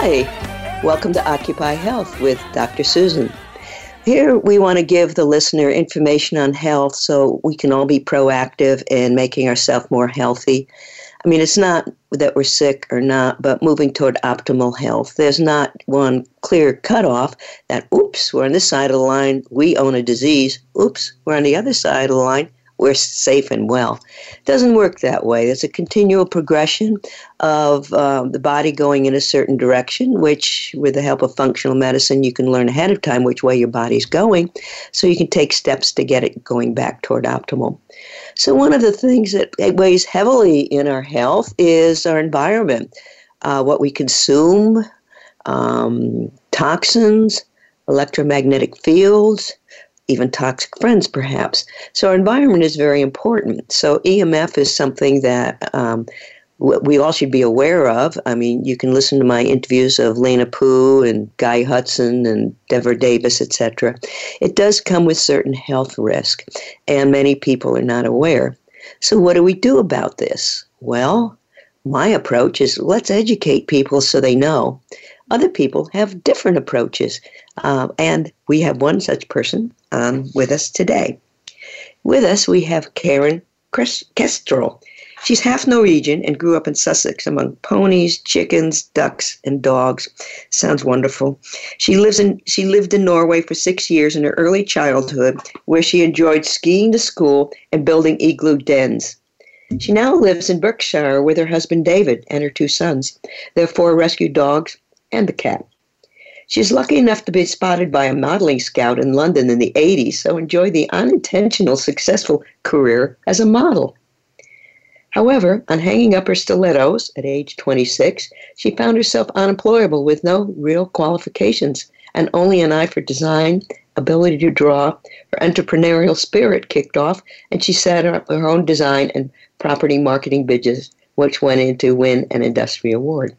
Hi, welcome to Occupy Health with Dr. Susan. Here we want to give the listener information on health so we can all be proactive in making ourselves more healthy. I mean, it's not that we're sick or not, but moving toward optimal health. There's not one clear cutoff that, oops, we're on this side of the line, we own a disease. Oops, we're on the other side of the line, we're safe and well. It doesn't work that way. There's a continual progression of uh, the body going in a certain direction, which, with the help of functional medicine, you can learn ahead of time which way your body's going, so you can take steps to get it going back toward optimal. So, one of the things that weighs heavily in our health is our environment, uh, what we consume, um, toxins, electromagnetic fields even toxic friends, perhaps. So our environment is very important. So EMF is something that um, we all should be aware of. I mean, you can listen to my interviews of Lena Pu and Guy Hudson and Devra Davis, etc. It does come with certain health risk, and many people are not aware. So what do we do about this? Well, my approach is let's educate people so they know. Other people have different approaches, uh, and we have one such person um, with us today. With us, we have Karen Kestrel. She's half Norwegian and grew up in Sussex among ponies, chickens, ducks, and dogs. Sounds wonderful. She lives in she lived in Norway for six years in her early childhood, where she enjoyed skiing to school and building igloo dens. She now lives in Berkshire with her husband David and her two sons. Their four rescue dogs and the cat. She's lucky enough to be spotted by a modeling scout in London in the 80s, so enjoyed the unintentional successful career as a model. However, on hanging up her stilettos at age 26, she found herself unemployable with no real qualifications and only an eye for design, ability to draw. Her entrepreneurial spirit kicked off, and she set up her own design and property marketing business, which went in to win an industry award.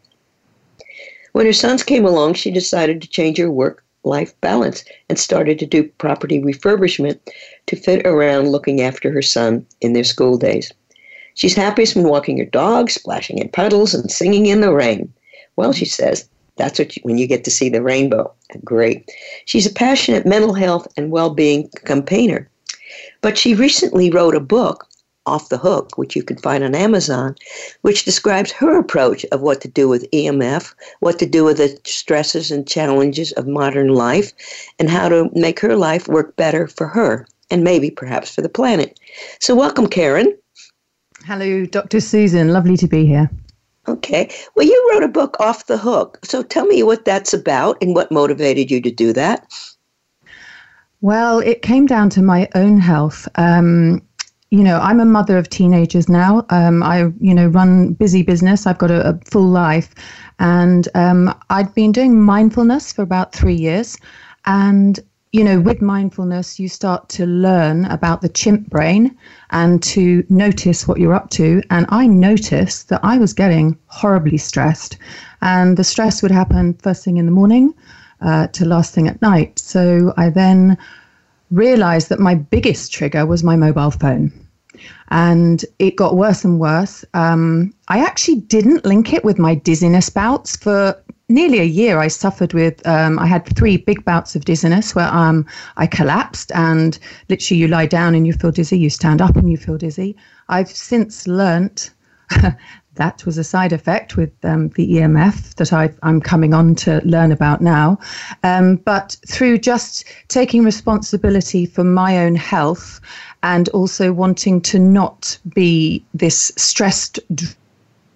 When her sons came along, she decided to change her work life balance and started to do property refurbishment to fit around looking after her son in their school days. She's happiest when walking her dog, splashing in puddles, and singing in the rain. Well, she says, that's what you, when you get to see the rainbow. Great. She's a passionate mental health and well being campaigner. But she recently wrote a book off the Hook, which you can find on Amazon, which describes her approach of what to do with EMF, what to do with the stresses and challenges of modern life, and how to make her life work better for her and maybe perhaps for the planet. So, welcome, Karen. Hello, Dr. Susan. Lovely to be here. Okay. Well, you wrote a book, Off the Hook. So, tell me what that's about and what motivated you to do that. Well, it came down to my own health. Um, you know, I'm a mother of teenagers now. Um, I, you know, run busy business. I've got a, a full life, and um, I'd been doing mindfulness for about three years, and you know, with mindfulness, you start to learn about the chimp brain and to notice what you're up to. And I noticed that I was getting horribly stressed, and the stress would happen first thing in the morning uh, to last thing at night. So I then realized that my biggest trigger was my mobile phone. And it got worse and worse. Um, I actually didn't link it with my dizziness bouts for nearly a year. I suffered with, um, I had three big bouts of dizziness where um, I collapsed and literally you lie down and you feel dizzy, you stand up and you feel dizzy. I've since learnt that was a side effect with um, the EMF that I, am coming on to learn about now. Um, but through just taking responsibility for my own health and also wanting to not be this stressed,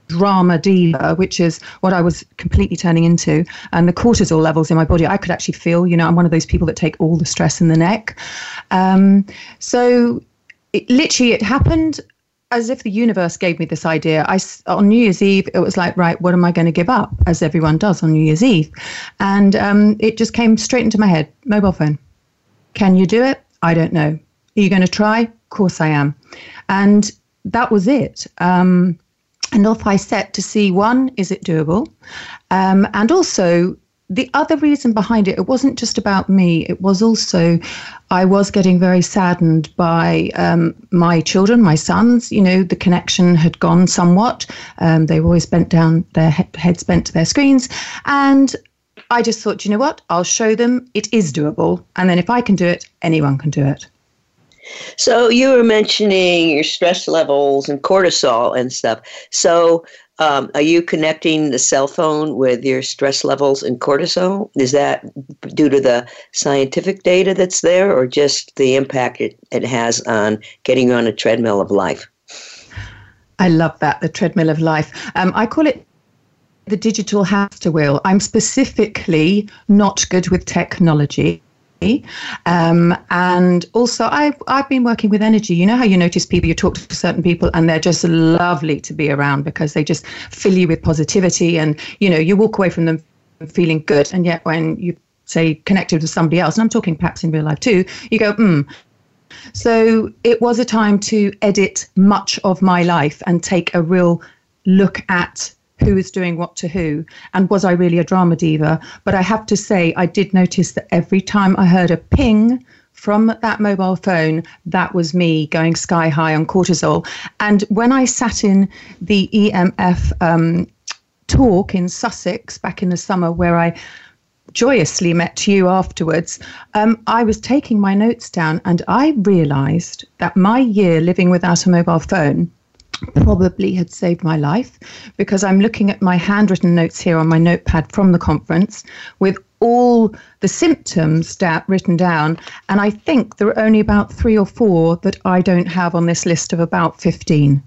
drama dealer, which is what I was completely turning into. And the cortisol levels in my body, I could actually feel, you know, I'm one of those people that take all the stress in the neck. Um, so it, literally, it happened as if the universe gave me this idea. I on New Year's Eve, it was like, right, what am I going to give up, as everyone does on New Year's Eve, and um, it just came straight into my head. Mobile phone. Can you do it? I don't know. Are you going to try? Of course I am, and that was it. Um, and off I set to see one, is it doable, um, and also the other reason behind it, it wasn't just about me. It was also, I was getting very saddened by um, my children, my sons. You know, the connection had gone somewhat. Um, they were always bent down, their he- heads bent to their screens. And I just thought, you know what? I'll show them it is doable. And then if I can do it, anyone can do it. So you were mentioning your stress levels and cortisol and stuff. So um, are you connecting the cell phone with your stress levels and cortisol? Is that due to the scientific data that's there, or just the impact it, it has on getting on a treadmill of life? I love that, the treadmill of life. Um, I call it the digital hamster wheel. I'm specifically not good with technology. Um, and also, I've, I've been working with energy. You know how you notice people, you talk to certain people, and they're just lovely to be around because they just fill you with positivity. And, you know, you walk away from them feeling good. And yet, when you say connected with somebody else, and I'm talking perhaps in real life too, you go, hmm. So it was a time to edit much of my life and take a real look at who is doing what to who and was I really a drama diva. But I have to say, I did notice that every time I heard a ping from that mobile phone, that was me going sky high on cortisol. And when I sat in the EMF um, talk in Sussex back in the summer, where I joyously met you afterwards, um, I was taking my notes down and I realized that my year living without a mobile phone probably had saved my life because I'm looking at my handwritten notes here on my notepad from the conference with all the symptoms da- written down. And I think there are only about three or four that I don't have on this list of about 15.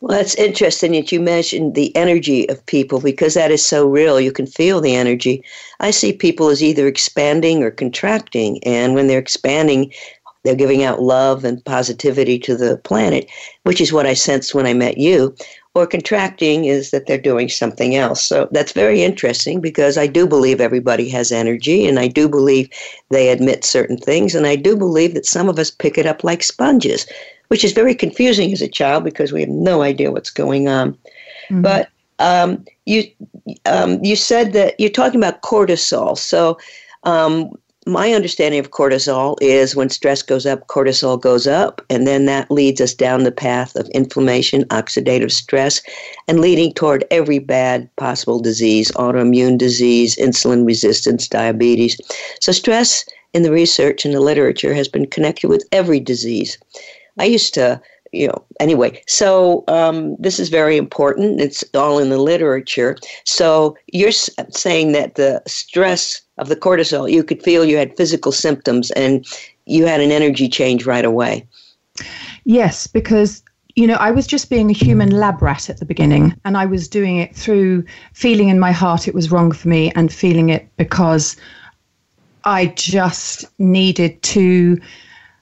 Well, that's interesting that you mentioned the energy of people because that is so real. You can feel the energy. I see people as either expanding or contracting. And when they're expanding, they're giving out love and positivity to the planet, which is what I sensed when I met you. Or contracting is that they're doing something else. So that's very interesting because I do believe everybody has energy and I do believe they admit certain things. And I do believe that some of us pick it up like sponges, which is very confusing as a child because we have no idea what's going on. Mm-hmm. But um, you um, you said that you're talking about cortisol. So um, my understanding of cortisol is when stress goes up, cortisol goes up, and then that leads us down the path of inflammation, oxidative stress, and leading toward every bad possible disease autoimmune disease, insulin resistance, diabetes. So, stress in the research and the literature has been connected with every disease. I used to you know anyway so um, this is very important it's all in the literature so you're saying that the stress of the cortisol, you could feel you had physical symptoms and you had an energy change right away. Yes, because you know, I was just being a human lab rat at the beginning, and I was doing it through feeling in my heart it was wrong for me and feeling it because I just needed to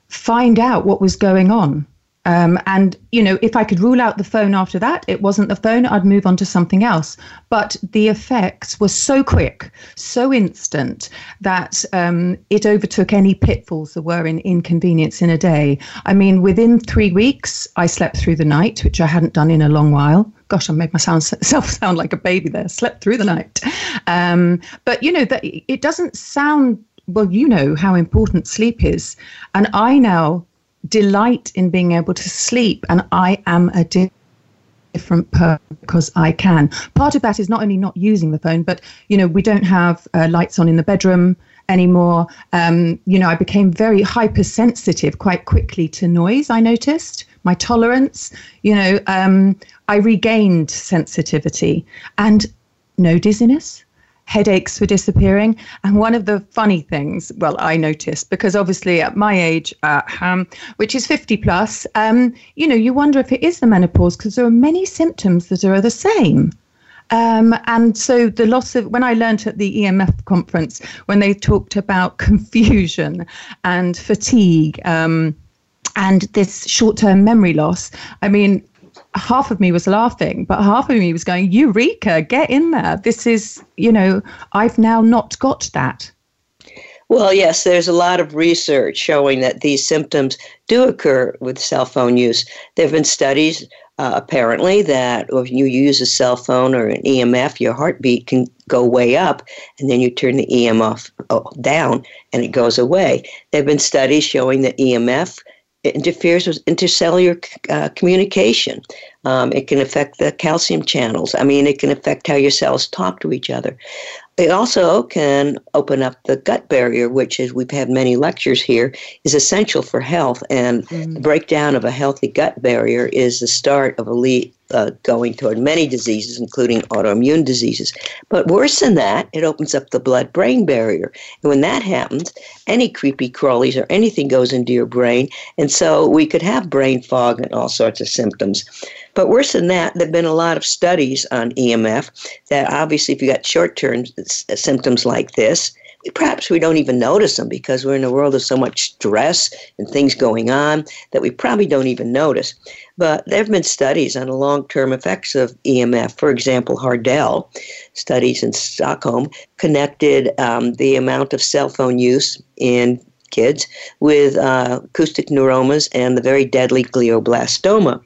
find out what was going on. Um, and, you know, if I could rule out the phone after that, it wasn't the phone, I'd move on to something else. But the effects were so quick, so instant, that um, it overtook any pitfalls there were in inconvenience in a day. I mean, within three weeks, I slept through the night, which I hadn't done in a long while. Gosh, I made myself sound like a baby there, slept through the night. Um, but, you know, that it doesn't sound well, you know how important sleep is. And I now delight in being able to sleep, and I am a different person because I can. Part of that is not only not using the phone, but you know we don't have uh, lights on in the bedroom anymore. Um, you know, I became very hypersensitive quite quickly to noise. I noticed my tolerance. You know, um, I regained sensitivity and no dizziness headaches were disappearing. And one of the funny things, well, I noticed because obviously at my age, uh, um, which is 50 plus, um, you know, you wonder if it is the menopause because there are many symptoms that are the same. Um, and so the loss of when I learned at the EMF conference when they talked about confusion and fatigue. Um, and this short-term memory loss. I mean, half of me was laughing, but half of me was going, Eureka, get in there. This is, you know, I've now not got that. Well, yes, there's a lot of research showing that these symptoms do occur with cell phone use. There have been studies, uh, apparently, that if you use a cell phone or an EMF, your heartbeat can go way up, and then you turn the EMF oh, down and it goes away. There have been studies showing that EMF interferes with intercellular uh, communication. Um, it can affect the calcium channels. I mean, it can affect how your cells talk to each other. It also can open up the gut barrier, which, as we've had many lectures here, is essential for health. And mm. the breakdown of a healthy gut barrier is the start of a uh, going toward many diseases, including autoimmune diseases. But worse than that, it opens up the blood brain barrier. And when that happens, any creepy crawlies or anything goes into your brain. And so we could have brain fog and all sorts of symptoms. But worse than that, there have been a lot of studies on EMF that obviously, if you got short term symptoms like this, perhaps we don't even notice them because we're in a world of so much stress and things going on that we probably don't even notice. But there have been studies on the long term effects of EMF. For example, Hardell, studies in Stockholm, connected um, the amount of cell phone use in kids with uh, acoustic neuromas and the very deadly glioblastoma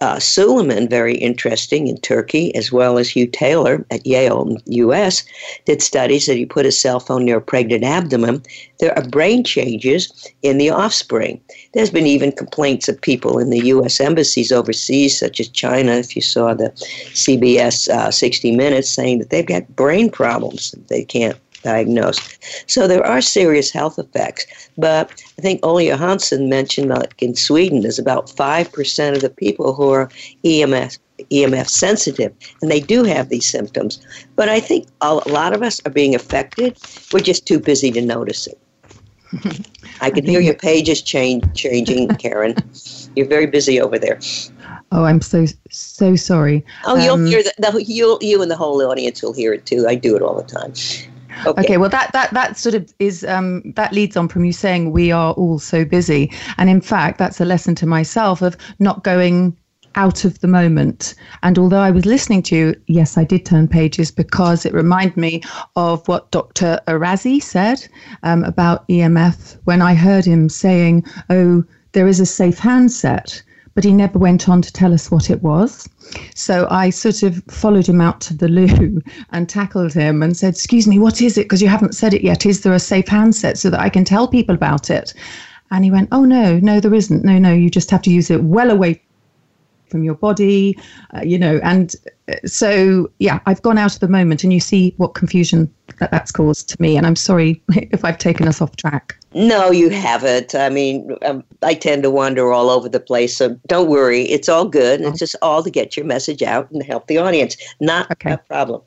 uh, Suleiman, very interesting in Turkey, as well as Hugh Taylor at Yale, U.S., did studies that he put a cell phone near a pregnant abdomen. There are brain changes in the offspring. There's been even complaints of people in the U.S. embassies overseas, such as China, if you saw the CBS uh, 60 Minutes, saying that they've got brain problems. They can't diagnosed. So there are serious health effects. But I think Olle Johansson mentioned like in Sweden, there's about 5% of the people who are EMF, EMF sensitive, and they do have these symptoms. But I think a lot of us are being affected. We're just too busy to notice it. I can hear your pages change, changing, Karen. You're very busy over there. Oh, I'm so so sorry. Oh, you'll um, hear that. You you and the whole audience will hear it too. I do it all the time. Okay. okay. well that that that sort of is um, that leads on from you saying we are all so busy, and in fact that's a lesson to myself of not going out of the moment. And although I was listening to you, yes, I did turn pages because it reminded me of what Dr. Arazi said um, about EMF when I heard him saying, "Oh, there is a safe handset." But he never went on to tell us what it was. So I sort of followed him out to the loo and tackled him and said, Excuse me, what is it? Because you haven't said it yet. Is there a safe handset so that I can tell people about it? And he went, Oh, no, no, there isn't. No, no, you just have to use it well away from your body, uh, you know. And uh, so, yeah, I've gone out of the moment, and you see what confusion that that's caused to me. And I'm sorry if I've taken us off track. No, you haven't. I mean, um, I tend to wander all over the place, so don't worry. It's all good. It's just all to get your message out and help the audience. Not okay. a problem.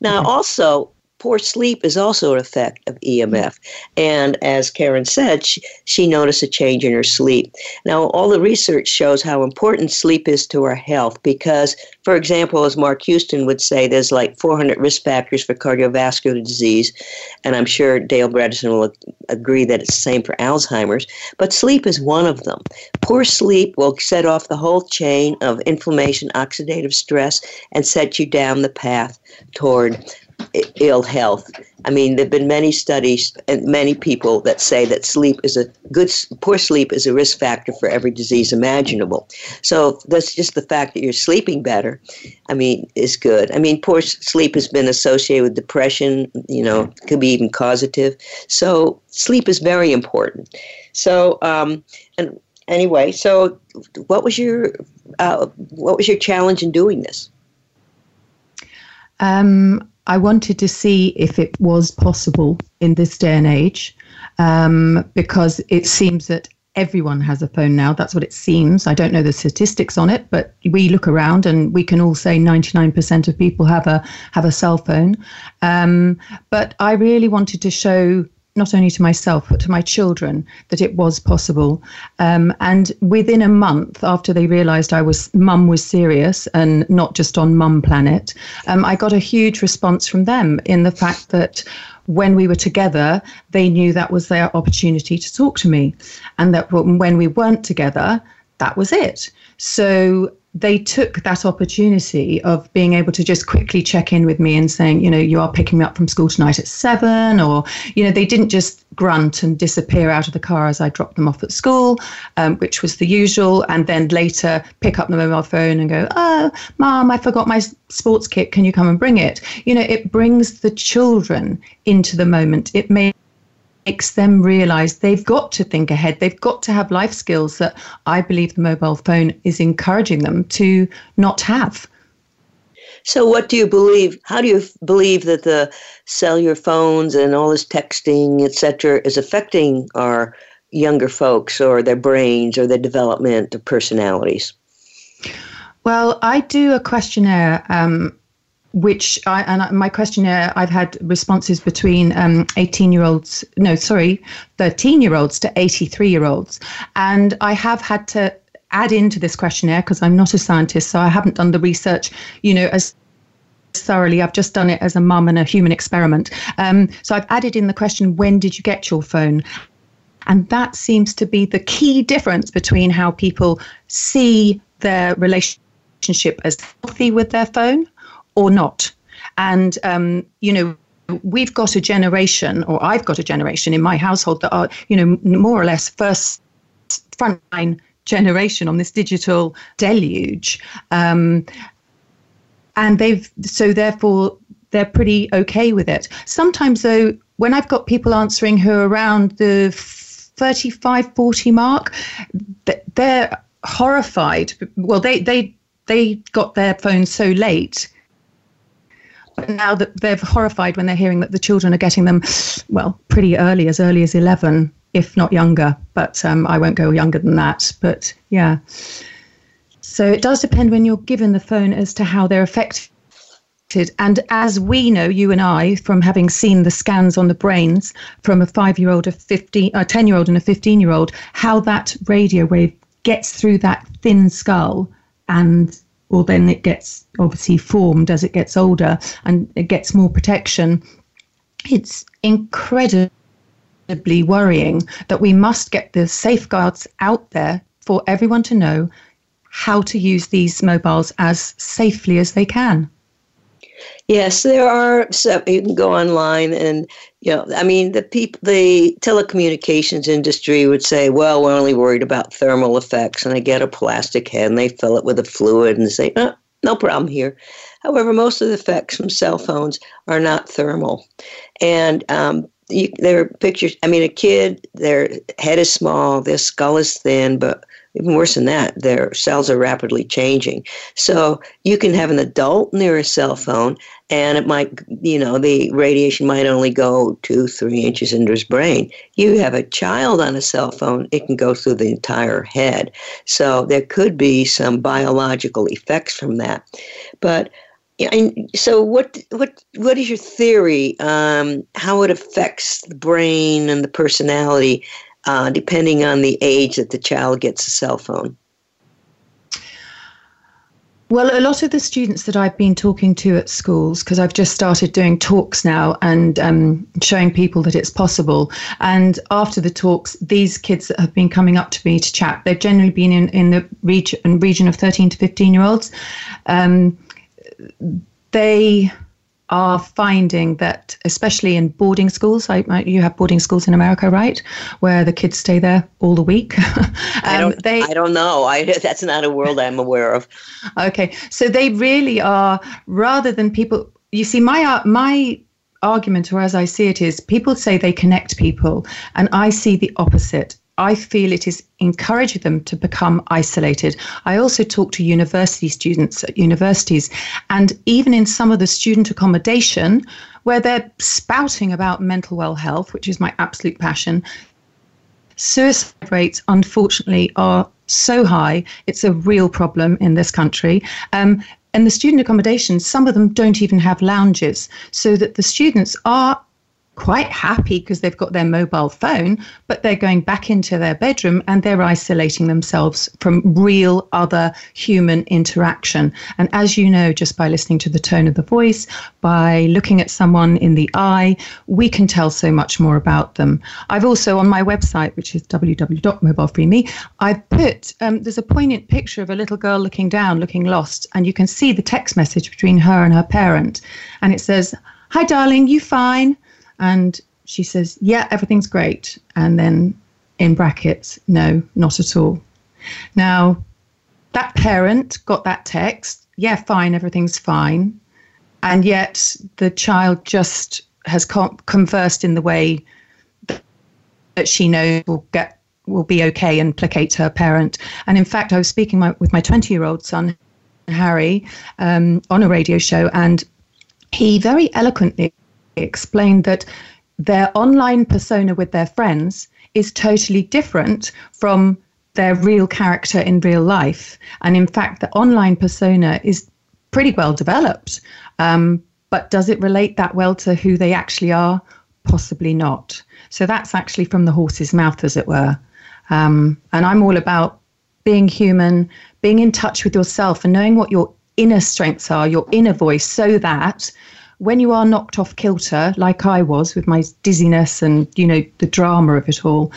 Now, okay. also, poor sleep is also an effect of EMF. And as Karen said, she, she, noticed a change in her sleep. Now, all the research shows how important sleep is to our health because, for example, as Mark Houston would say, there's like 400 risk factors for cardiovascular disease. And I'm sure Dale Bredesen will agree that it's the same for Alzheimer's. But sleep is one of them. Poor sleep will set off the whole chain of inflammation, oxidative stress, and set you down the path toward ill health. I mean, there have been many studies and many people that say that sleep is a good, poor sleep is a risk factor for every disease imaginable. So that's just the fact that you're sleeping better. I mean, is good. I mean, poor sleep has been associated with depression. You know, could be even causative. So sleep is very important. So um, and anyway, so what was your uh, what was your challenge in doing this? Um, I wanted to see if it was possible in this day and age, um, because it seems that everyone has a phone now. That's what it seems. I don't know the statistics on it, but we look around and we can all say 99% of people have a have a cell phone. Um, but I really wanted to show not only to myself but to my children that it was possible. Um, and within a month after they realised I was mum was serious and not just on Mum Planet, um, I got a huge response from them in the fact that when we were together, they knew that was their opportunity to talk to me. And that when we weren't together, that was it. So they took that opportunity of being able to just quickly check in with me and saying, you know, you are picking me up from school tonight at seven, or, you know, they didn't just grunt and disappear out of the car as I dropped them off at school, um, which was the usual, and then later pick up the mobile phone and go, oh, mom, I forgot my sports kit. Can you come and bring it? You know, it brings the children into the moment. It may makes them realize they've got to think ahead. They've got to have life skills that I believe the mobile phone is encouraging them to not have. So, what do you believe? How do you believe that the cellular phones and all this texting, etc., is affecting our younger folks or their brains or their development of personalities? Well, I do a questionnaire um, which I and my questionnaire I've had responses between um, 18 year olds no sorry 13 year olds to 83 year olds and I have had to add into this questionnaire because I'm not a scientist so I haven't done the research you know as thoroughly. I've just done it as a mum and a human experiment. Um, so I've added in the question when did you get your phone? And that seems to be the key difference between how people see their relationship as healthy with their phone or not. And, um, you know, we've got a generation, or I've got a generation in my household that are, you know, more or less first frontline generation on this digital deluge. Um, and they've, so therefore, they're pretty okay with it. Sometimes, though, when I've got people answering who are around the 35, 40 mark, they're horrified. Well, they, they, they got their phones so late now that they're horrified when they're hearing that the children are getting them, well, pretty early, as early as 11, if not younger. But um, I won't go younger than that. But yeah. So it does depend when you're given the phone as to how they're affected. And as we know, you and I, from having seen the scans on the brains from a five year old, a 15, a 10 year old, and a 15 year old, how that radio wave gets through that thin skull and or then it gets obviously formed as it gets older and it gets more protection. It's incredibly worrying that we must get the safeguards out there for everyone to know how to use these mobiles as safely as they can. Yes, there are. So you can go online, and you know, I mean, the people, the telecommunications industry would say, "Well, we're only worried about thermal effects," and they get a plastic head and they fill it with a fluid and say, oh, "No problem here." However, most of the effects from cell phones are not thermal, and um, you, there are pictures. I mean, a kid, their head is small, their skull is thin, but even worse than that, their cells are rapidly changing. So you can have an adult near a cell phone, and it might, you know, the radiation might only go two, three inches into his brain. You have a child on a cell phone, it can go through the entire head. So there could be some biological effects from that. But and so what what what is your theory um, how it affects the brain and the personality uh, depending on the age that the child gets a cell phone? Well, a lot of the students that I've been talking to at schools, because I've just started doing talks now and um, showing people that it's possible. And after the talks, these kids that have been coming up to me to chat, they've generally been in, in the region, region of 13 to 15 year olds. Um, they are finding that, especially in boarding schools, I, you have boarding schools in America, right, where the kids stay there all the week. um, I don't. They, I don't know. I that's not a world I'm aware of. Okay, so they really are rather than people. You see, my uh, my argument, or as I see it, is people say they connect people, and I see the opposite. I feel it is encouraging them to become isolated. I also talk to university students at universities, and even in some of the student accommodation, where they're spouting about mental well health, which is my absolute passion, suicide rates, unfortunately, are so high. It's a real problem in this country. Um, and the student accommodation, some of them don't even have lounges, so that the students are quite happy because they've got their mobile phone, but they're going back into their bedroom and they're isolating themselves from real other human interaction. And as you know, just by listening to the tone of the voice, by looking at someone in the eye, we can tell so much more about them. I've also on my website, which is www.mobilefreeme, I've put um, there's a poignant picture of a little girl looking down, looking lost, and you can see the text message between her and her parent, and it says, "Hi, darling, you fine?" And she says, Yeah, everything's great. And then in brackets, No, not at all. Now, that parent got that text, Yeah, fine, everything's fine. And yet the child just has conversed in the way that she knows will get will be okay and placate her parent. And in fact, I was speaking my, with my 20 year old son, Harry, um, on a radio show, and he very eloquently explained that their online persona with their friends is totally different from their real character in real life. And in fact, the online persona is pretty well developed. Um, but does it relate that well to who they actually are? Possibly not. So that's actually from the horse's mouth, as it were. Um, and I'm all about being human, being in touch with yourself, and knowing what your inner strengths are, your inner voice, so that when you are knocked off kilter, like I was with my dizziness and, you know, the drama of it all,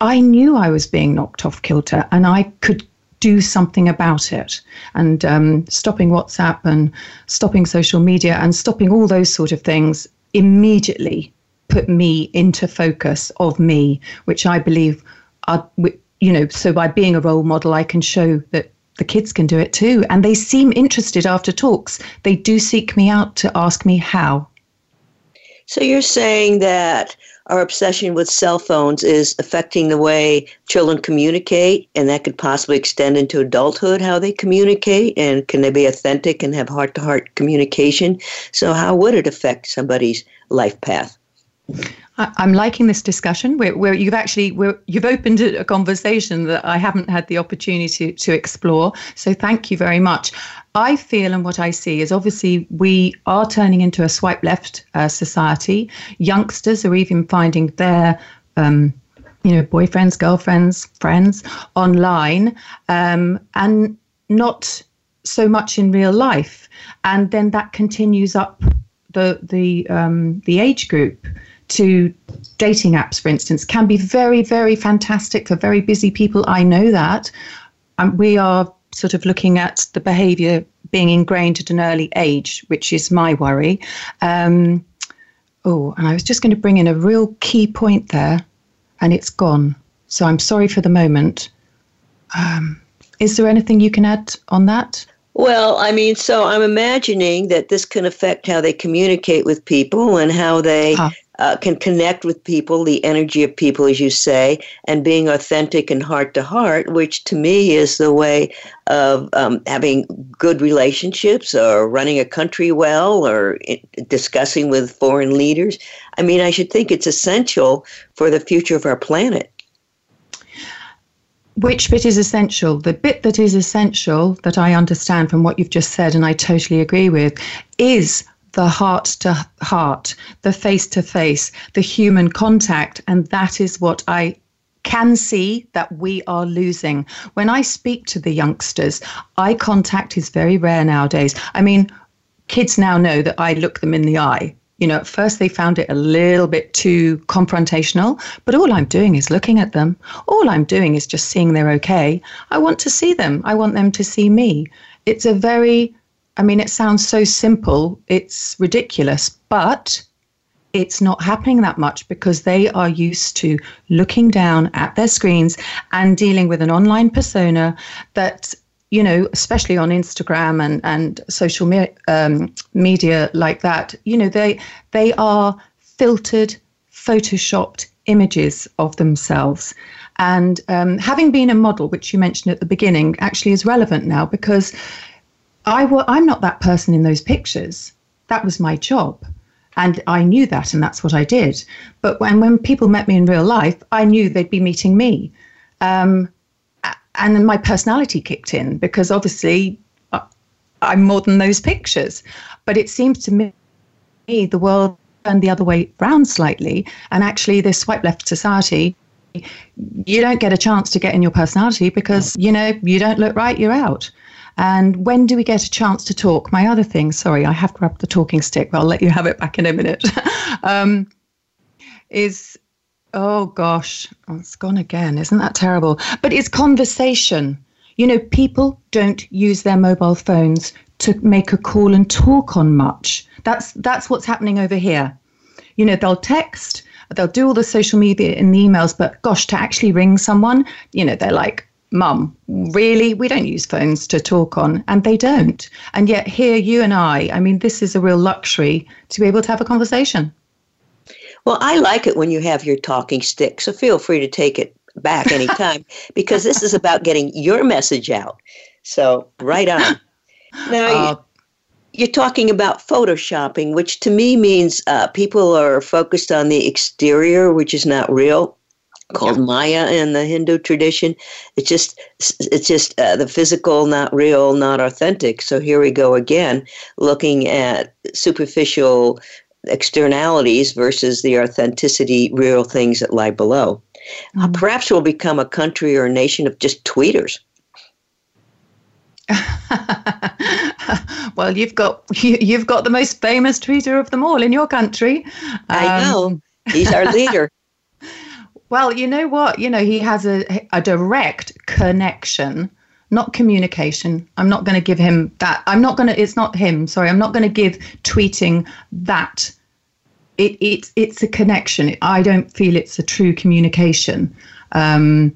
I knew I was being knocked off kilter and I could do something about it. And um, stopping WhatsApp and stopping social media and stopping all those sort of things immediately put me into focus of me, which I believe are, you know, so by being a role model, I can show that the kids can do it too. And they seem interested after talks. They do seek me out to ask me how. So you're saying that our obsession with cell phones is affecting the way children communicate, and that could possibly extend into adulthood, how they communicate, and can they be authentic and have heart to heart communication? So, how would it affect somebody's life path? I'm liking this discussion where, you've actually you've opened a conversation that I haven't had the opportunity to, to explore. So thank you very much. I feel and what I see is obviously we are turning into a swipe left uh, society. Youngsters are even finding their um, you know boyfriends, girlfriends, friends online, um, and not so much in real life. And then that continues up the the um, the age group to dating apps, for instance, can be very, very fantastic for very busy people. I know that. Um, we are sort of looking at the behavior being ingrained at an early age, which is my worry. Um, oh, and I was just going to bring in a real key point there, and it's gone. So I'm sorry for the moment. Um, is there anything you can add on that? Well, I mean, so I'm imagining that this can affect how they communicate with people and how they huh uh, can connect with people, the energy of people, as you say, and being authentic and heart to heart, which to me is the way of um, having good relationships or running a country well or discussing with foreign leaders. I mean, I should think it's essential for the future of our planet. Which bit is essential? The bit that is essential, that I understand from what you've just said, and I totally agree with, is the heart to heart, the face to face, the human contact. And that is what I can see that we are losing. When I speak to the youngsters, eye contact is very rare nowadays. I mean, kids now know that I look them in the eye. You know, at first they found it a little bit too confrontational, but all I'm doing is looking at them. All I'm doing is just seeing they're okay. I want to see them. I want them to see me. It's a very I mean, it sounds so simple, it's ridiculous, but it's not happening that much because they are used to looking down at their screens and dealing with an online persona that you know especially on instagram and and social me- um, media like that you know they they are filtered photoshopped images of themselves. And um, having been a model which you mentioned at the beginning actually is relevant now because I w- I'm not that person in those pictures. That was my job. And I knew that, and that's what I did. But when, when people met me in real life, I knew they'd be meeting me. Um, and then my personality kicked in because obviously uh, I'm more than those pictures. But it seems to me the world turned the other way round slightly, and actually, this swipe left society, you don't get a chance to get in your personality because you know you don't look right, you're out. And when do we get a chance to talk? My other thing, sorry, I have grabbed the talking stick, but I'll let you have it back in a minute. um, is oh gosh, oh, it's gone again. Isn't that terrible? But it's conversation. You know, people don't use their mobile phones to make a call and talk on much. That's that's what's happening over here. You know, they'll text, they'll do all the social media and the emails, but gosh, to actually ring someone, you know, they're like, Mum, really? We don't use phones to talk on. And they don't. And yet, here, you and I, I mean, this is a real luxury to be able to have a conversation. Well, I like it when you have your talking stick, so feel free to take it back anytime because this is about getting your message out. So, right on. Now, uh, you're talking about photoshopping, which to me means uh, people are focused on the exterior, which is not real. Called yeah. Maya in the Hindu tradition. It's just, it's just uh, the physical, not real, not authentic. So here we go again, looking at superficial externalities versus the authenticity, real things that lie below. Mm-hmm. Uh, perhaps we'll become a country or a nation of just tweeters. well, you've got you, have got the most famous tweeter of them all in your country. I know um, he's our leader. Well, you know what? You know he has a a direct connection, not communication. I'm not going to give him that. I'm not going to. It's not him. Sorry, I'm not going to give tweeting that. It, it it's a connection. I don't feel it's a true communication. Um,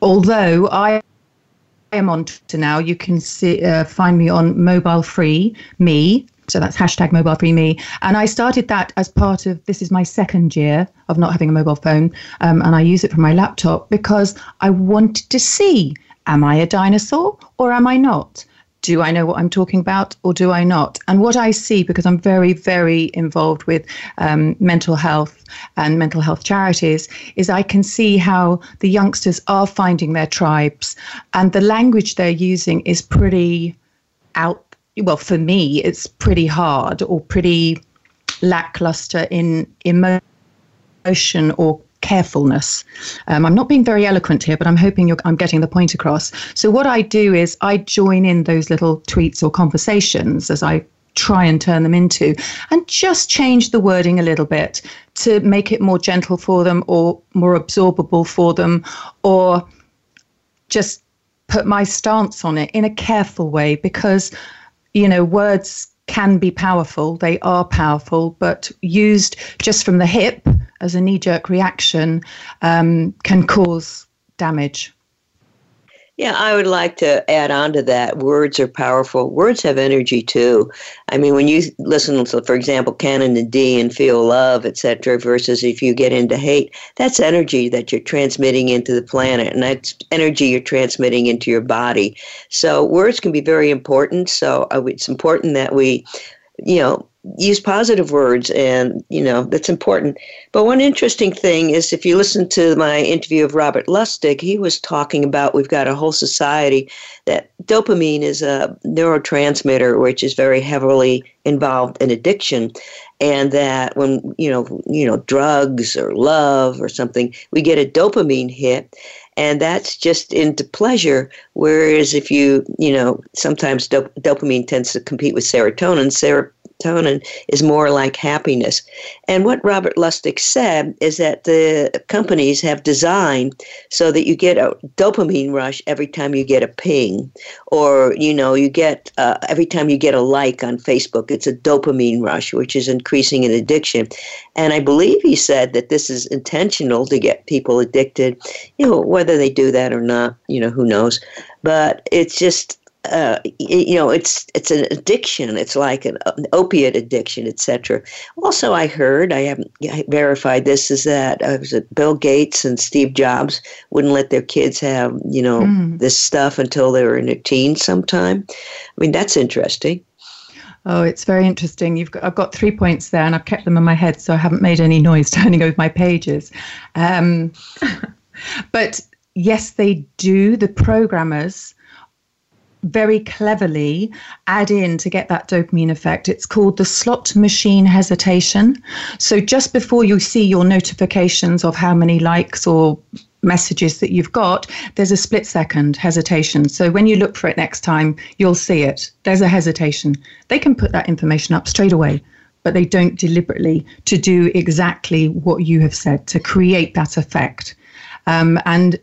although I am on Twitter now. You can see uh, find me on Mobile Free Me. So that's hashtag mobile free me. And I started that as part of this is my second year of not having a mobile phone. Um, and I use it for my laptop because I wanted to see am I a dinosaur or am I not? do I know what I'm talking about or do I not? And what I see, because I'm very, very involved with um, mental health and mental health charities, is I can see how the youngsters are finding their tribes and the language they're using is pretty out. Well, for me, it's pretty hard or pretty lackluster in emotion or carefulness. Um, I'm not being very eloquent here, but I'm hoping I'm getting the point across. So, what I do is I join in those little tweets or conversations as I try and turn them into, and just change the wording a little bit to make it more gentle for them or more absorbable for them, or just put my stance on it in a careful way because, you know, words can be powerful, they are powerful, but used just from the hip as a knee jerk reaction um, can cause damage. Yeah, I would like to add on to that. Words are powerful. Words have energy too. I mean, when you listen to, for example, Canon in D and feel love, etc., versus if you get into hate, that's energy that you're transmitting into the planet, and that's energy you're transmitting into your body. So words can be very important. So it's important that we, you know, use positive words and you know that's important. But one interesting thing is if you listen to my interview of robert lustig he was talking about we've got a whole society that dopamine is a neurotransmitter which is very heavily involved in addiction. And that when you know you know drugs or love or something we get a dopamine hit. And that's just into pleasure. Whereas if you you know sometimes dop- dopamine tends to compete with serotonin. Ser- serotonin is more like happiness. And what Robert Lustig said is that the companies have designed so that you get a dopamine rush every time you get a ping, or you know you get uh, every time you get a like on Facebook. It's a dopamine rush, which is increasing in addiction. And I believe he said that this is intentional to get people addicted. You know whether they do that or not, you know who knows. But it's just uh, you know, it's it's an addiction. It's like an, an opiate addiction, etc. Also, I heard I haven't verified this is that uh, was it Bill Gates and Steve Jobs wouldn't let their kids have you know mm. this stuff until they were in their teens. Sometime, I mean that's interesting. Oh, it's very interesting. You've got, I've got three points there, and I've kept them in my head, so I haven't made any noise turning over my pages. Um, but yes, they do. The programmers very cleverly add in to get that dopamine effect. It's called the slot machine hesitation. So just before you see your notifications of how many likes or messages that you've got, there's a split second hesitation. So when you look for it next time, you'll see it. There's a hesitation. They can put that information up straight away, but they don't deliberately to do exactly what you have said to create that effect. Um, and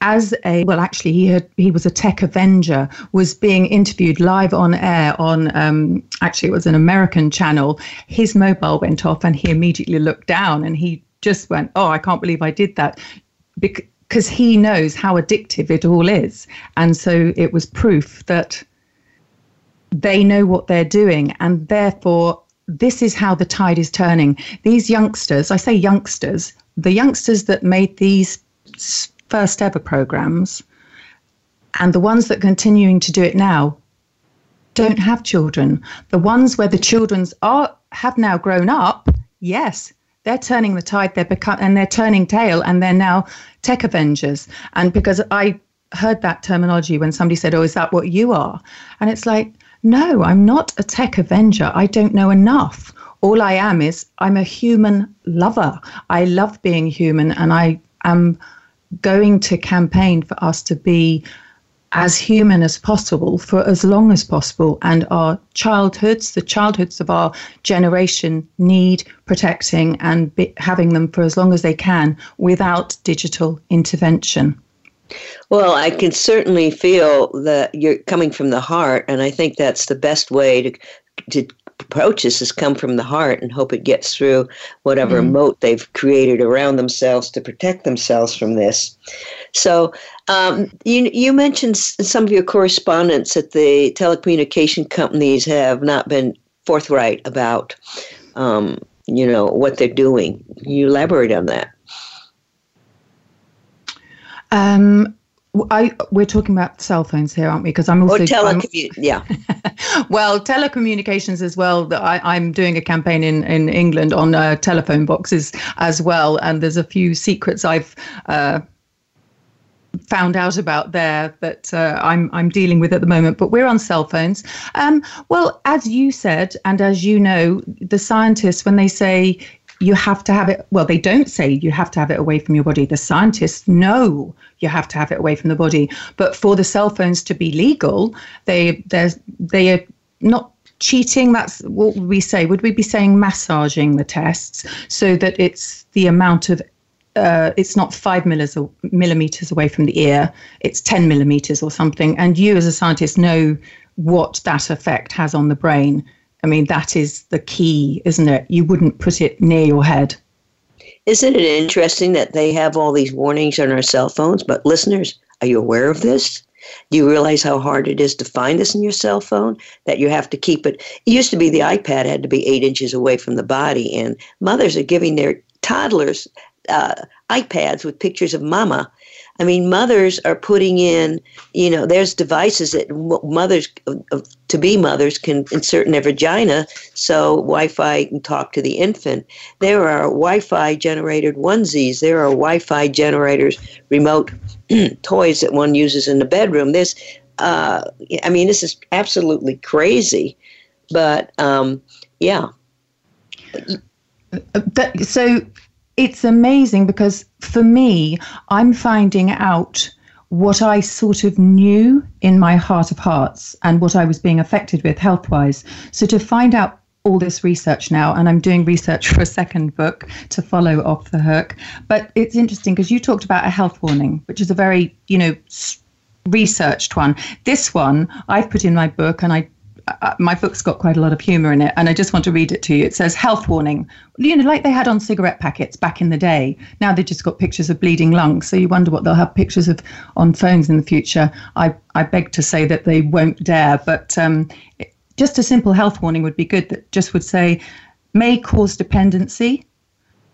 as a well actually he had he was a tech avenger was being interviewed live on air on um, actually it was an american channel. His mobile went off and he immediately looked down and he just went oh i can't believe i did that. Because he knows how addictive it all is. And so it was proof that they know what they're doing. And therefore this is how the tide is turning. These youngsters i say youngsters the youngsters that made these first ever programs and the ones that are continuing to do it now don't have children. The ones where the children's are have now grown up, yes, they're turning the tide, they're become and they're turning tail and they're now tech avengers. And because I heard that terminology when somebody said, Oh, is that what you are? And it's like, no, I'm not a tech avenger. I don't know enough. All I am is I'm a human lover. I love being human and I am going to campaign for us to be as human as possible for as long as possible. And our childhoods, the childhoods of our generation, need protecting and be, having them for as long as they can without digital intervention. Well, I can certainly feel that you're coming from the heart, and I think that's the best way to to approach has come from the heart and hope it gets through whatever mm. moat they've created around themselves to protect themselves from this. So um, you you mentioned some of your correspondents that the telecommunication companies have not been forthright about, um, you know, what they're doing. Can you elaborate on that? Um, I, we're talking about cell phones here, aren't we? Because I'm also or telecommu- yeah. well, telecommunications as well. I, am doing a campaign in in England on uh, telephone boxes as well, and there's a few secrets I've. Uh, found out about there that uh, I'm I'm dealing with at the moment. But we're on cell phones. Um, well, as you said, and as you know, the scientists when they say you have to have it. Well, they don't say you have to have it away from your body. The scientists know you have to have it away from the body. But for the cell phones to be legal, they they they are not cheating. That's what would we say? Would we be saying massaging the tests so that it's the amount of uh, it's not five millimeters away from the ear, it's 10 millimeters or something. And you, as a scientist, know what that effect has on the brain. I mean, that is the key, isn't it? You wouldn't put it near your head. Isn't it interesting that they have all these warnings on our cell phones? But listeners, are you aware of this? Do you realize how hard it is to find this in your cell phone? That you have to keep it. It used to be the iPad had to be eight inches away from the body, and mothers are giving their toddlers uh, iPads with pictures of mama I mean, mothers are putting in, you know, there's devices that mothers, to be mothers, can insert in their vagina so Wi Fi can talk to the infant. There are Wi Fi generated onesies, there are Wi Fi generators, remote toys that one uses in the bedroom. This, uh, I mean, this is absolutely crazy. But um, yeah. Uh, so it's amazing because for me, I'm finding out what I sort of knew in my heart of hearts and what I was being affected with health wise. So to find out all this research now, and I'm doing research for a second book to follow off the hook. But it's interesting because you talked about a health warning, which is a very, you know, researched one. This one I've put in my book and I uh, my book's got quite a lot of humor in it, and I just want to read it to you. It says, Health warning. You know, like they had on cigarette packets back in the day. Now they've just got pictures of bleeding lungs. So you wonder what they'll have pictures of on phones in the future. I, I beg to say that they won't dare, but um, just a simple health warning would be good that just would say, may cause dependency,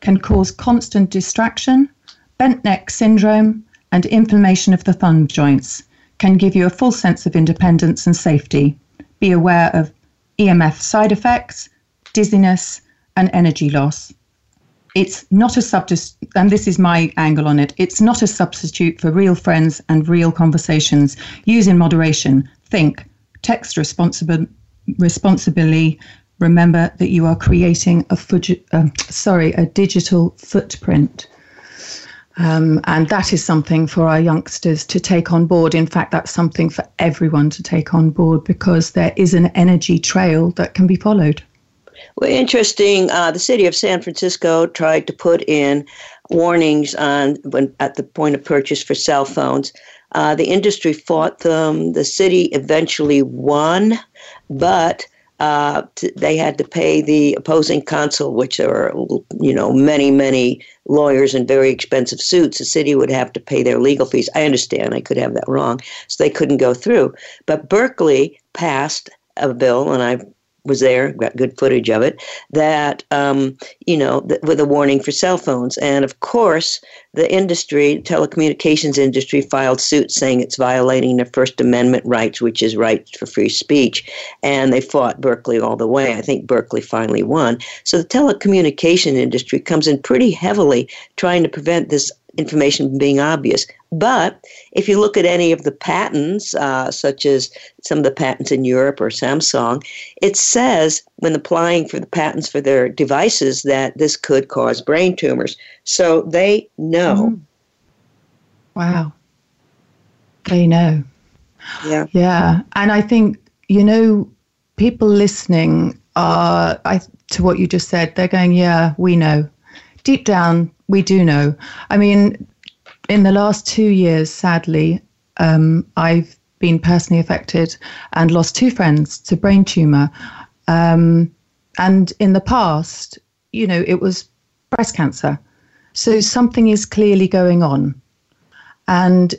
can cause constant distraction, bent neck syndrome, and inflammation of the thumb joints, can give you a full sense of independence and safety be aware of EMF side effects, dizziness, and energy loss. it's not a substitute, and this is my angle on it. It's not a substitute for real friends and real conversations. Use in moderation. Think. Text responsibly. Remember that you are creating a uh, sorry a digital footprint. Um, and that is something for our youngsters to take on board. In fact, that's something for everyone to take on board because there is an energy trail that can be followed. Well, interesting. Uh, the city of San Francisco tried to put in warnings on when at the point of purchase for cell phones. Uh, the industry fought them. The city eventually won, but uh, t- they had to pay the opposing counsel, which are you know many many lawyers and very expensive suits. The city would have to pay their legal fees. I understand. I could have that wrong, so they couldn't go through. But Berkeley passed a bill, and I was there, got good footage of it, that, um, you know, th- with a warning for cell phones. And of course, the industry, telecommunications industry, filed suit saying it's violating their First Amendment rights, which is rights for free speech. And they fought Berkeley all the way. I think Berkeley finally won. So the telecommunication industry comes in pretty heavily trying to prevent this information being obvious. But if you look at any of the patents, uh, such as some of the patents in Europe or Samsung, it says when applying for the patents for their devices that this could cause brain tumors. So they know. Mm. Wow. They know. Yeah. Yeah. And I think, you know, people listening are, I, to what you just said, they're going, yeah, we know. Deep down, we do know. I mean, in the last two years, sadly, um, I've been personally affected and lost two friends to brain tumor. Um, and in the past, you know, it was breast cancer. So something is clearly going on. And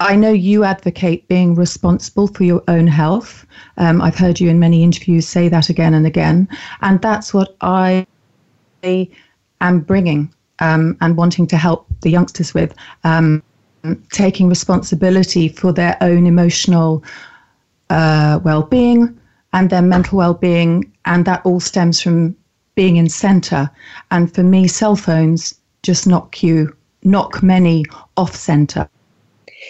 I know you advocate being responsible for your own health. Um, I've heard you in many interviews say that again and again. And that's what I am bringing um, and wanting to help the youngsters with, um, taking responsibility for their own emotional uh, well being and their mental well being. And that all stems from being in center. And for me, cell phones just knock you, knock many off center.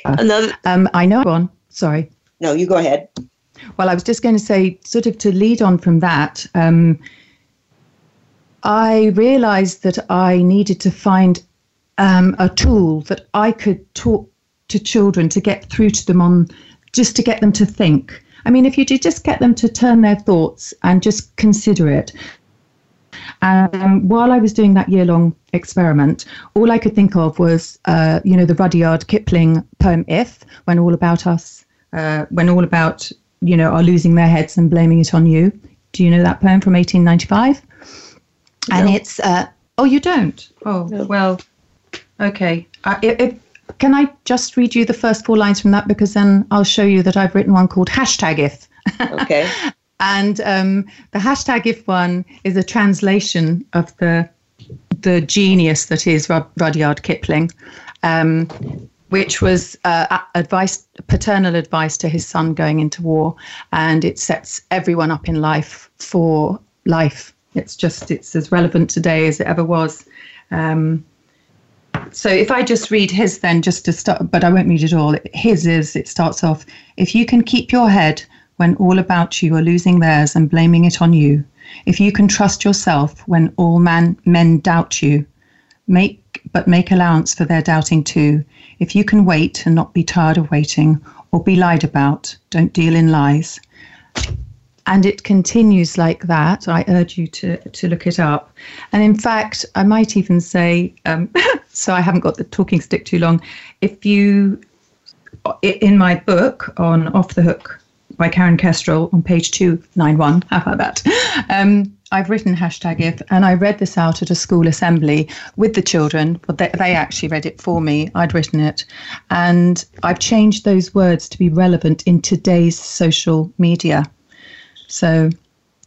Another, um, I know. Go on. Sorry. No, you go ahead. Well, I was just going to say, sort of to lead on from that, um, I realized that I needed to find um, a tool that I could talk to children to get through to them on just to get them to think. I mean, if you just get them to turn their thoughts and just consider it. And um, while I was doing that year long experiment, all I could think of was, uh, you know, the Rudyard Kipling poem If, when all about us, uh, when all about, you know, are losing their heads and blaming it on you. Do you know that poem from 1895? And no. it's uh, oh you don't? Oh no. well okay. Uh, it, it, can i just read you the first four lines from that? Because then i'll show you that i've written one called hashtag if. Okay. And um, the hashtag if one is a translation of the the genius that is rudyard kipling um, which was uh, advice, paternal advice to his son going into war, and it sets everyone up in life for life it's just it's as relevant today as it ever was. Um, so if I just read his then just to start, but I won't read it all. His is it starts off: if you can keep your head when all about you are losing theirs and blaming it on you, if you can trust yourself when all man men doubt you, make but make allowance for their doubting too. If you can wait and not be tired of waiting or be lied about, don't deal in lies and it continues like that. I urge you to, to look it up. And in fact, I might even say, um, so I haven't got the talking stick too long, if you, in my book on Off the Hook by Karen Kestrel on page 291, how about that? Um, I've written hashtag if, and I read this out at a school assembly with the children, but they, they actually read it for me. I'd written it. And I've changed those words to be relevant in today's social media. So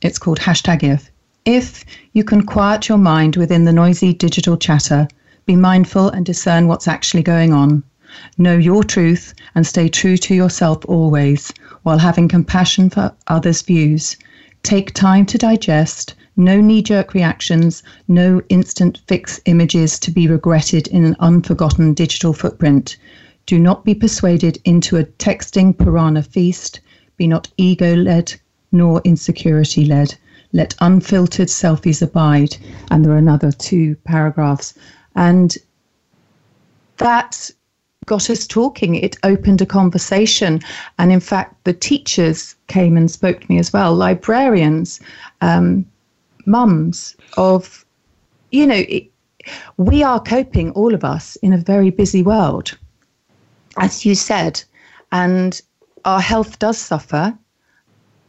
it's called hashtag if. If you can quiet your mind within the noisy digital chatter, be mindful and discern what's actually going on. Know your truth and stay true to yourself always while having compassion for others' views. Take time to digest, No knee jerk reactions, no instant fix images to be regretted in an unforgotten digital footprint. Do not be persuaded into a texting piranha feast. Be not ego led nor insecurity led. Let unfiltered selfies abide. And there are another two paragraphs. And that got us talking. It opened a conversation. And in fact, the teachers came and spoke to me as well, librarians, um, mums of, you know, it, we are coping, all of us, in a very busy world, as you said, and our health does suffer.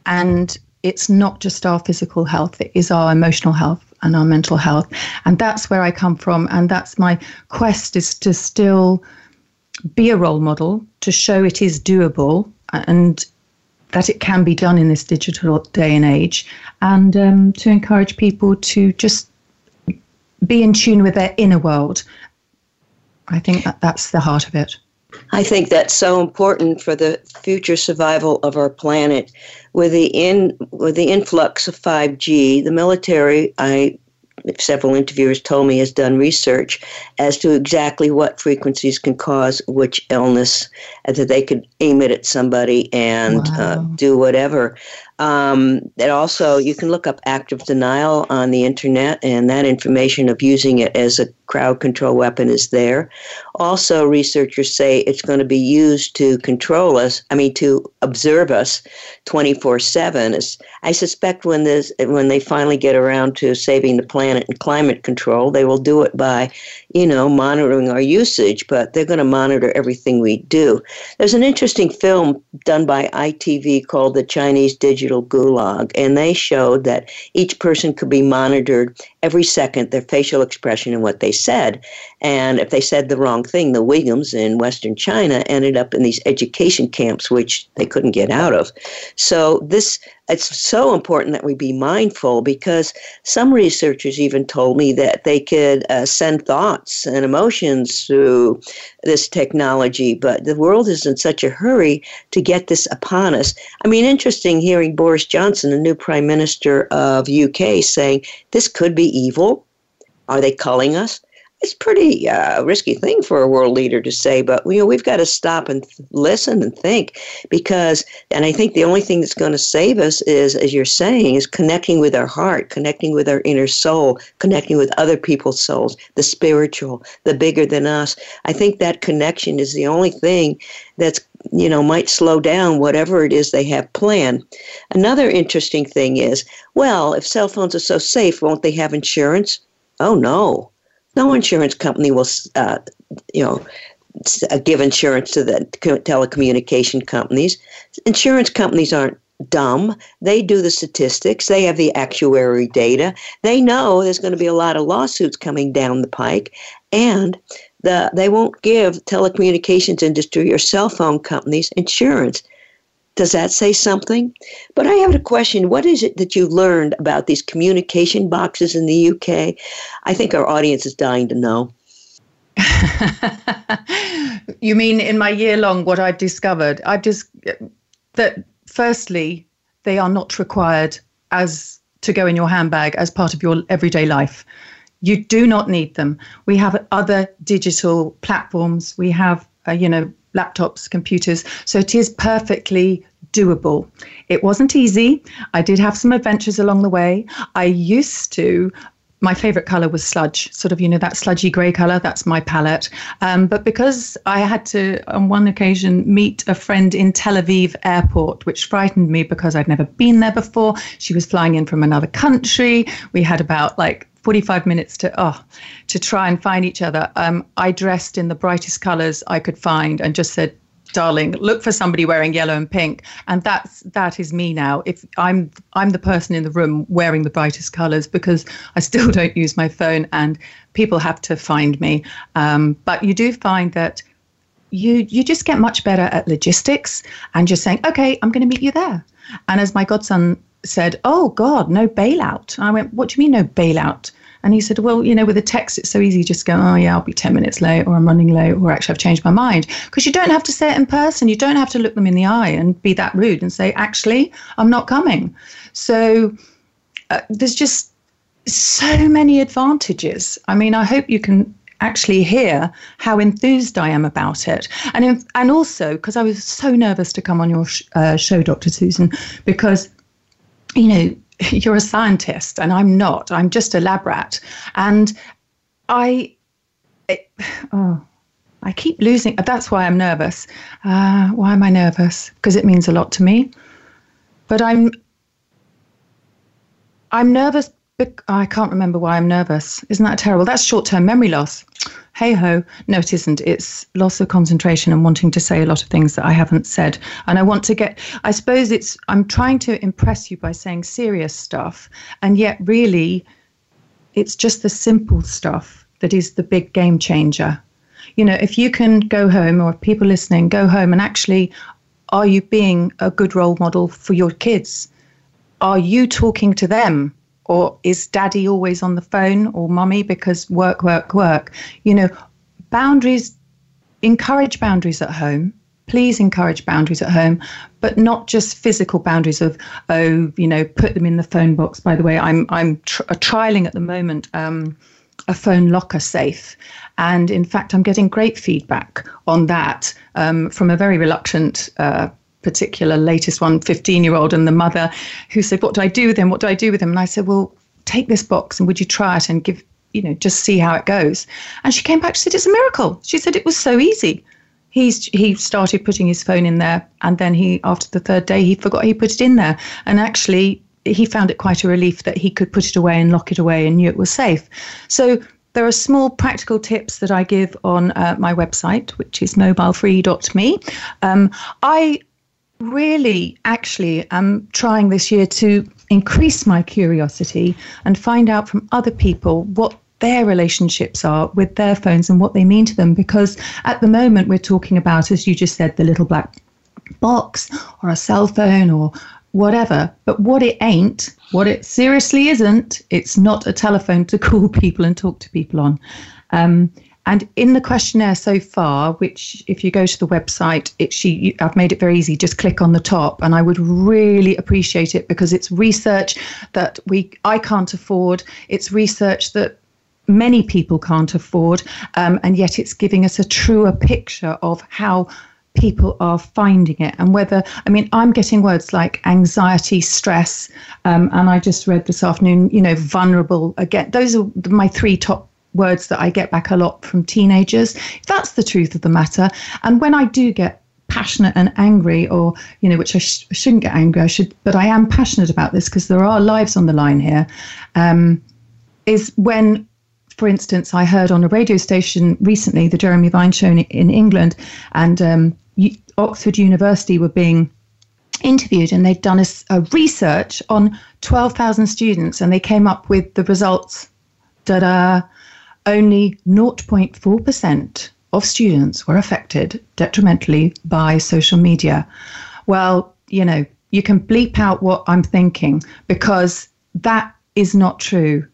And it's not just our physical health, it is our emotional health and our mental health. And that's where I come from. And that's my quest is to still be a role model, to show it is doable and that it can be done in this digital day and age, and um, to encourage people to just be in tune with their inner world. I think that that's the heart of it. I think that's so important for the future survival of our planet. With the in with the influx of 5G, the military, I several interviewers told me has done research as to exactly what frequencies can cause which illness, and that they could aim it at somebody and uh, wow. uh, do whatever. Um, and also, you can look up active denial on the internet, and that information of using it as a crowd control weapon is there. Also, researchers say it's going to be used to control us, I mean, to observe us 24 7. I suspect when, this, when they finally get around to saving the planet and climate control, they will do it by, you know, monitoring our usage, but they're going to monitor everything we do. There's an interesting film done by ITV called The Chinese Digital Gulag, and they showed that each person could be monitored every second, their facial expression and what they said. And if they said the wrong thing, the Uyghurs in Western China ended up in these education camps, which they couldn't get out of. So this it's so important that we be mindful because some researchers even told me that they could uh, send thoughts and emotions through this technology, but the world is in such a hurry to get this upon us. I mean, interesting hearing Boris Johnson, the new Prime Minister of UK, saying this could be evil. Are they culling us? It's pretty uh, risky thing for a world leader to say, but you know we've got to stop and th- listen and think because, and I think the only thing that's going to save us is, as you're saying, is connecting with our heart, connecting with our inner soul, connecting with other people's souls, the spiritual, the bigger than us. I think that connection is the only thing that's you know might slow down whatever it is they have planned. Another interesting thing is, well, if cell phones are so safe, won't they have insurance? Oh no no insurance company will, uh, you know, uh, give insurance to the telecommunication companies. Insurance companies aren't dumb. They do the statistics. They have the actuary data. They know there's going to be a lot of lawsuits coming down the pike, and the they won't give telecommunications industry or cell phone companies insurance. Does that say something? But I have a question. What is it that you've learned about these communication boxes in the UK? I think our audience is dying to know. you mean in my year long what I've discovered? I've just that firstly, they are not required as to go in your handbag as part of your everyday life. You do not need them. We have other digital platforms. We have, uh, you know, laptops, computers. So it is perfectly doable. It wasn't easy. I did have some adventures along the way. I used to my favorite color was sludge, sort of, you know, that sludgy gray color. That's my palette. Um, but because I had to, on one occasion, meet a friend in Tel Aviv airport, which frightened me because I'd never been there before. She was flying in from another country. We had about like 45 minutes to oh to try and find each other. Um, I dressed in the brightest colors I could find and just said, "Darling, look for somebody wearing yellow and pink." And that's that is me now. If I'm I'm the person in the room wearing the brightest colors because I still don't use my phone and people have to find me. Um, but you do find that you you just get much better at logistics and just saying, "Okay, I'm going to meet you there." And as my godson said, Oh God, no bailout. I went, What do you mean no bailout? And he said, Well, you know, with a text, it's so easy just go, Oh, yeah, I'll be 10 minutes late, or I'm running late, or actually, I've changed my mind. Because you don't have to say it in person. You don't have to look them in the eye and be that rude and say, Actually, I'm not coming. So uh, there's just so many advantages. I mean, I hope you can actually hear how enthused I am about it. And, in, and also, because I was so nervous to come on your sh- uh, show, Dr. Susan, because, you know, you're a scientist and I'm not. I'm just a lab rat. And I, it, oh, I keep losing. That's why I'm nervous. Uh, why am I nervous? Because it means a lot to me. But I'm, I'm nervous I can't remember why I'm nervous. Isn't that terrible? That's short term memory loss. Hey ho. No, it isn't. It's loss of concentration and wanting to say a lot of things that I haven't said. And I want to get, I suppose it's, I'm trying to impress you by saying serious stuff. And yet, really, it's just the simple stuff that is the big game changer. You know, if you can go home or people listening go home and actually, are you being a good role model for your kids? Are you talking to them? Or is daddy always on the phone or mummy because work, work, work? You know, boundaries, encourage boundaries at home. Please encourage boundaries at home, but not just physical boundaries of, oh, you know, put them in the phone box. By the way, I'm I'm tr- trialing at the moment um, a phone locker safe, and in fact, I'm getting great feedback on that um, from a very reluctant uh, particular latest one, 15 year old, and the mother who said, What do I do with him? What do I do with him? And I said, Well, take this box and would you try it and give, you know, just see how it goes? And she came back, she said, It's a miracle. She said, It was so easy. He's, he started putting his phone in there, and then he, after the third day, he forgot he put it in there. And actually, he found it quite a relief that he could put it away and lock it away and knew it was safe. So there are small practical tips that I give on uh, my website, which is mobilefree.me. Um, I really actually am trying this year to increase my curiosity and find out from other people what their relationships are with their phones and what they mean to them. Because at the moment, we're talking about, as you just said, the little black box or a cell phone or whatever. But what it ain't, what it seriously isn't, it's not a telephone to call people and talk to people on. Um, and in the questionnaire so far, which if you go to the website, it, she, I've made it very easy. Just click on the top, and I would really appreciate it because it's research that we I can't afford. It's research that many people can't afford, um, and yet it's giving us a truer picture of how people are finding it and whether i mean i'm getting words like anxiety stress um, and i just read this afternoon you know vulnerable again those are my three top words that I get back a lot from teenagers. That's the truth of the matter. And when I do get passionate and angry or you know which i sh- shouldn't get angry i should but i am passionate about this because there are lives on the line here. Um, is when for instance i heard on a radio station recently the jeremy vine show in, in england and um, oxford university were being interviewed and they'd done a, a research on 12000 students and they came up with the results da only 0.4% of students were affected detrimentally by social media. Well, you know, you can bleep out what I'm thinking because that is not true.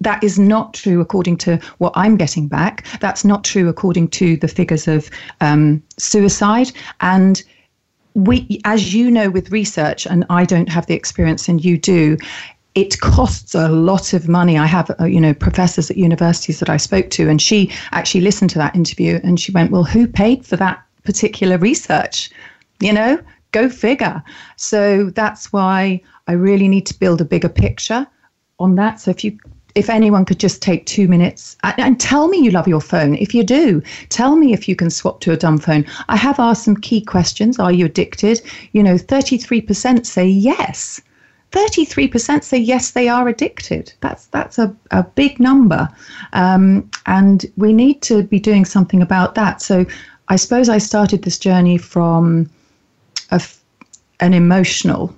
That is not true according to what I'm getting back. That's not true according to the figures of um, suicide. And we, as you know, with research, and I don't have the experience and you do, it costs a lot of money. I have, uh, you know, professors at universities that I spoke to, and she actually listened to that interview and she went, Well, who paid for that particular research? You know, go figure. So that's why I really need to build a bigger picture on that. So if you if anyone could just take two minutes and, tell me you love your phone. If you do, tell me if you can swap to a dumb phone. I have asked some key questions. Are you addicted? You know, 33% say yes. 33% say yes, they are addicted. That's that's a, a big number, um, and we need to be doing something about that. So, I suppose I started this journey from a, an emotional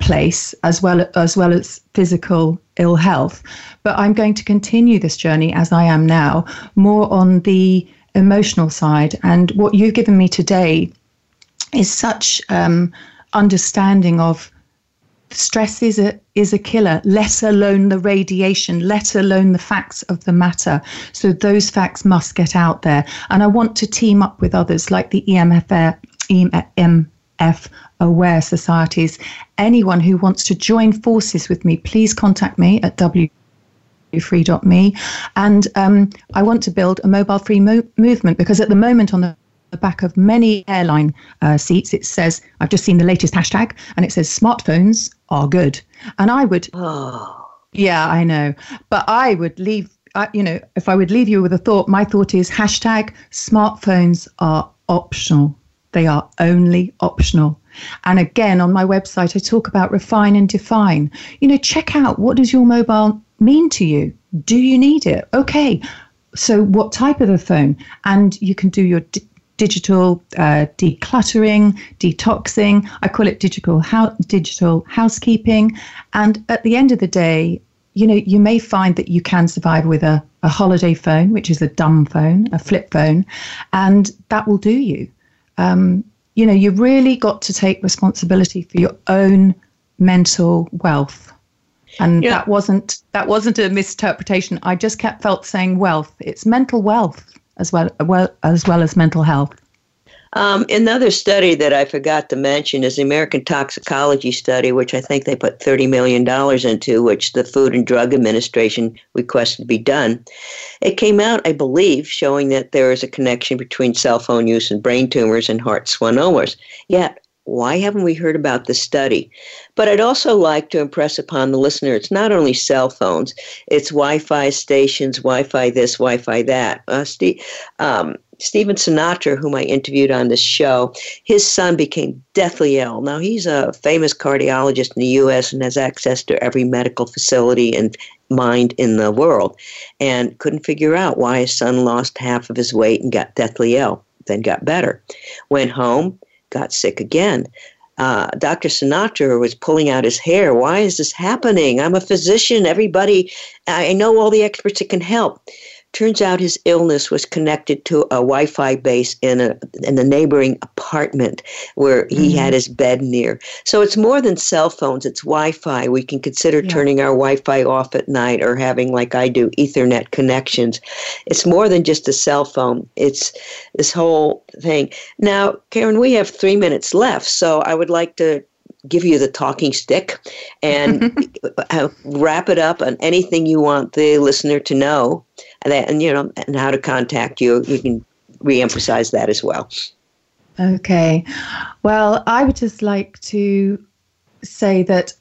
place as well as well as physical ill health, but I'm going to continue this journey as I am now, more on the emotional side. And what you've given me today is such um, understanding of stress is a is a killer let alone the radiation let alone the facts of the matter. So those facts must get out there. And i want to team up with others like the emfr F aware societies. Anyone who wants to join forces with me, please contact me at W free.me and um, i want to build a mobile free mo- movement because at the moment on the the back of many airline uh, seats, it says, I've just seen the latest hashtag, and it says, smartphones are good. And I would, oh. yeah, I know. But I would leave, you know, if I would leave you with a thought, my thought is hashtag smartphones are optional. They are only optional. And again, on my website, I talk about refine and define. You know, check out what does your mobile mean to you? Do you need it? Okay. So, what type of a phone? And you can do your d- digital uh, decluttering, detoxing. I call it digital ho- digital housekeeping. And at the end of the day, you know, you may find that you can survive with a, a holiday phone, which is a dumb phone, a flip phone, and that will do you. Um, you know, you've really got to take responsibility for your own mental wealth and yeah. that wasn't that wasn't a misinterpretation i just kept felt saying wealth it's mental wealth as well, well as well as mental health um, another study that I forgot to mention is the American Toxicology Study, which I think they put $30 million into, which the Food and Drug Administration requested be done. It came out, I believe, showing that there is a connection between cell phone use and brain tumors and heart schwannomas. Yet, why haven't we heard about this study? But I'd also like to impress upon the listener it's not only cell phones, it's Wi Fi stations, Wi Fi this, Wi Fi that. Uh, Steve, um, Stephen Sinatra, whom I interviewed on this show, his son became deathly ill. Now, he's a famous cardiologist in the U.S. and has access to every medical facility and mind in the world, and couldn't figure out why his son lost half of his weight and got deathly ill, then got better. Went home, got sick again. Uh, Dr. Sinatra was pulling out his hair. Why is this happening? I'm a physician. Everybody, I know all the experts that can help. Turns out his illness was connected to a Wi-Fi base in a in a neighboring apartment where he mm-hmm. had his bed near. So it's more than cell phones; it's Wi-Fi. We can consider yeah. turning our Wi-Fi off at night or having, like I do, Ethernet connections. It's more than just a cell phone. It's this whole thing. Now, Karen, we have three minutes left, so I would like to give you the talking stick and wrap it up on anything you want the listener to know and, that, and you know and how to contact you you can reemphasize that as well okay well i would just like to say that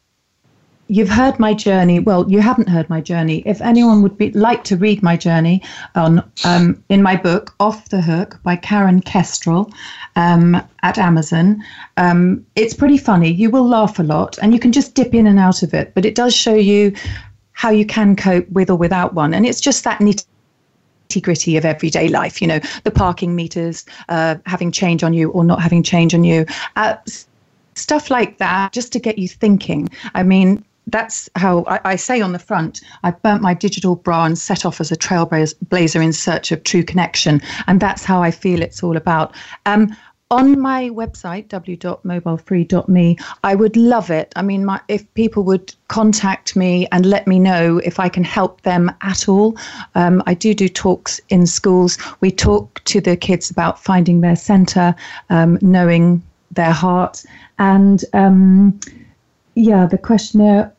you've heard my journey. Well, you haven't heard my journey. If anyone would be like to read my journey on um, in my book Off the Hook by Karen Kestrel um, at Amazon, um, it's pretty funny. You will laugh a lot, and you can just dip in and out of it. But it does show you how you can cope with or without one, and it's just that nitty gritty of everyday life. You know, the parking meters uh, having change on you or not having change on you. Uh, stuff like that just to get you thinking. I mean, that's how I, I, say on the front I burnt my digital bra and set off as a trailblazer in search of true connection. And that's how I feel it's all about. Um, on my website, w.mobilefree.me, I would love it. I mean, my, if people would contact me and let me know if I can help them at all. Um, I do do talks in schools. We talk to the kids about finding their center, um, knowing their heart, and um, yeah, the questionnaire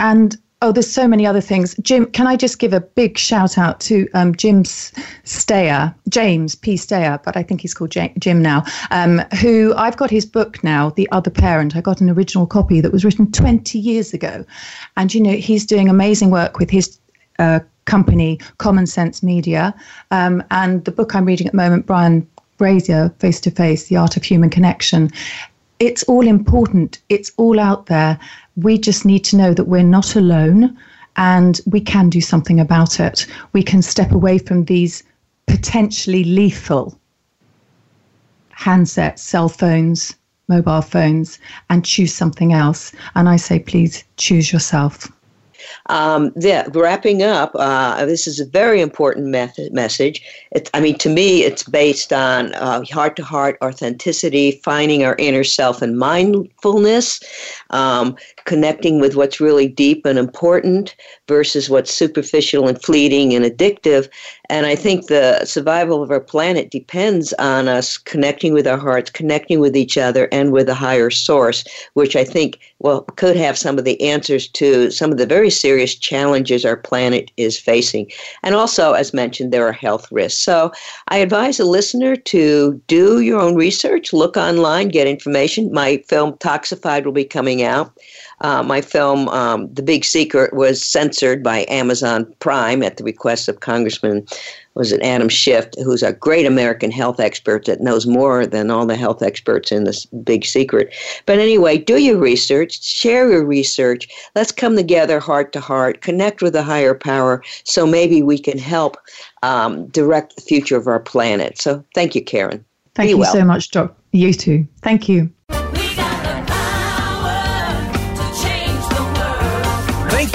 and oh, there's so many other things. Jim, can I just give a big shout out to um, Jim Steyer, James P. Steyer, but I think he's called Jim now, um, who I've got his book now, The Other Parent. I got an original copy that was written 20 years ago. And, you know, he's doing amazing work with his uh, company, Common Sense Media. Um, and the book I'm reading at the moment, Brian Grazer, Face to Face, The Art of Human Connection. It's all important. It's all out there we just need to know that we're not alone and we can do something about it. We can step away from these potentially lethal handsets, cell phones, mobile phones, and choose something else. And I say, please choose yourself. Um, yeah, wrapping up, uh, this is a very important method, message. It, I mean, to me, it's based on heart to heart authenticity, finding our inner self and mindfulness, um, connecting with what's really deep and important versus what's superficial and fleeting and addictive. And I think the survival of our planet depends on us connecting with our hearts, connecting with each other, and with a higher source, which I think well could have some of the answers to some of the very serious challenges our planet is facing. And also, as mentioned, there are health risks. So I advise a listener to do your own research, look online, get information. My film Toxified will be coming out. Uh, my film, um, The Big Secret, was censored by Amazon Prime at the request of Congressman, was it Adam Schiff, who's a great American health expert that knows more than all the health experts in this Big Secret. But anyway, do your research, share your research. Let's come together heart to heart, connect with a higher power, so maybe we can help um, direct the future of our planet. So thank you, Karen. Thank Be you well. so much, Doc. You too. Thank you.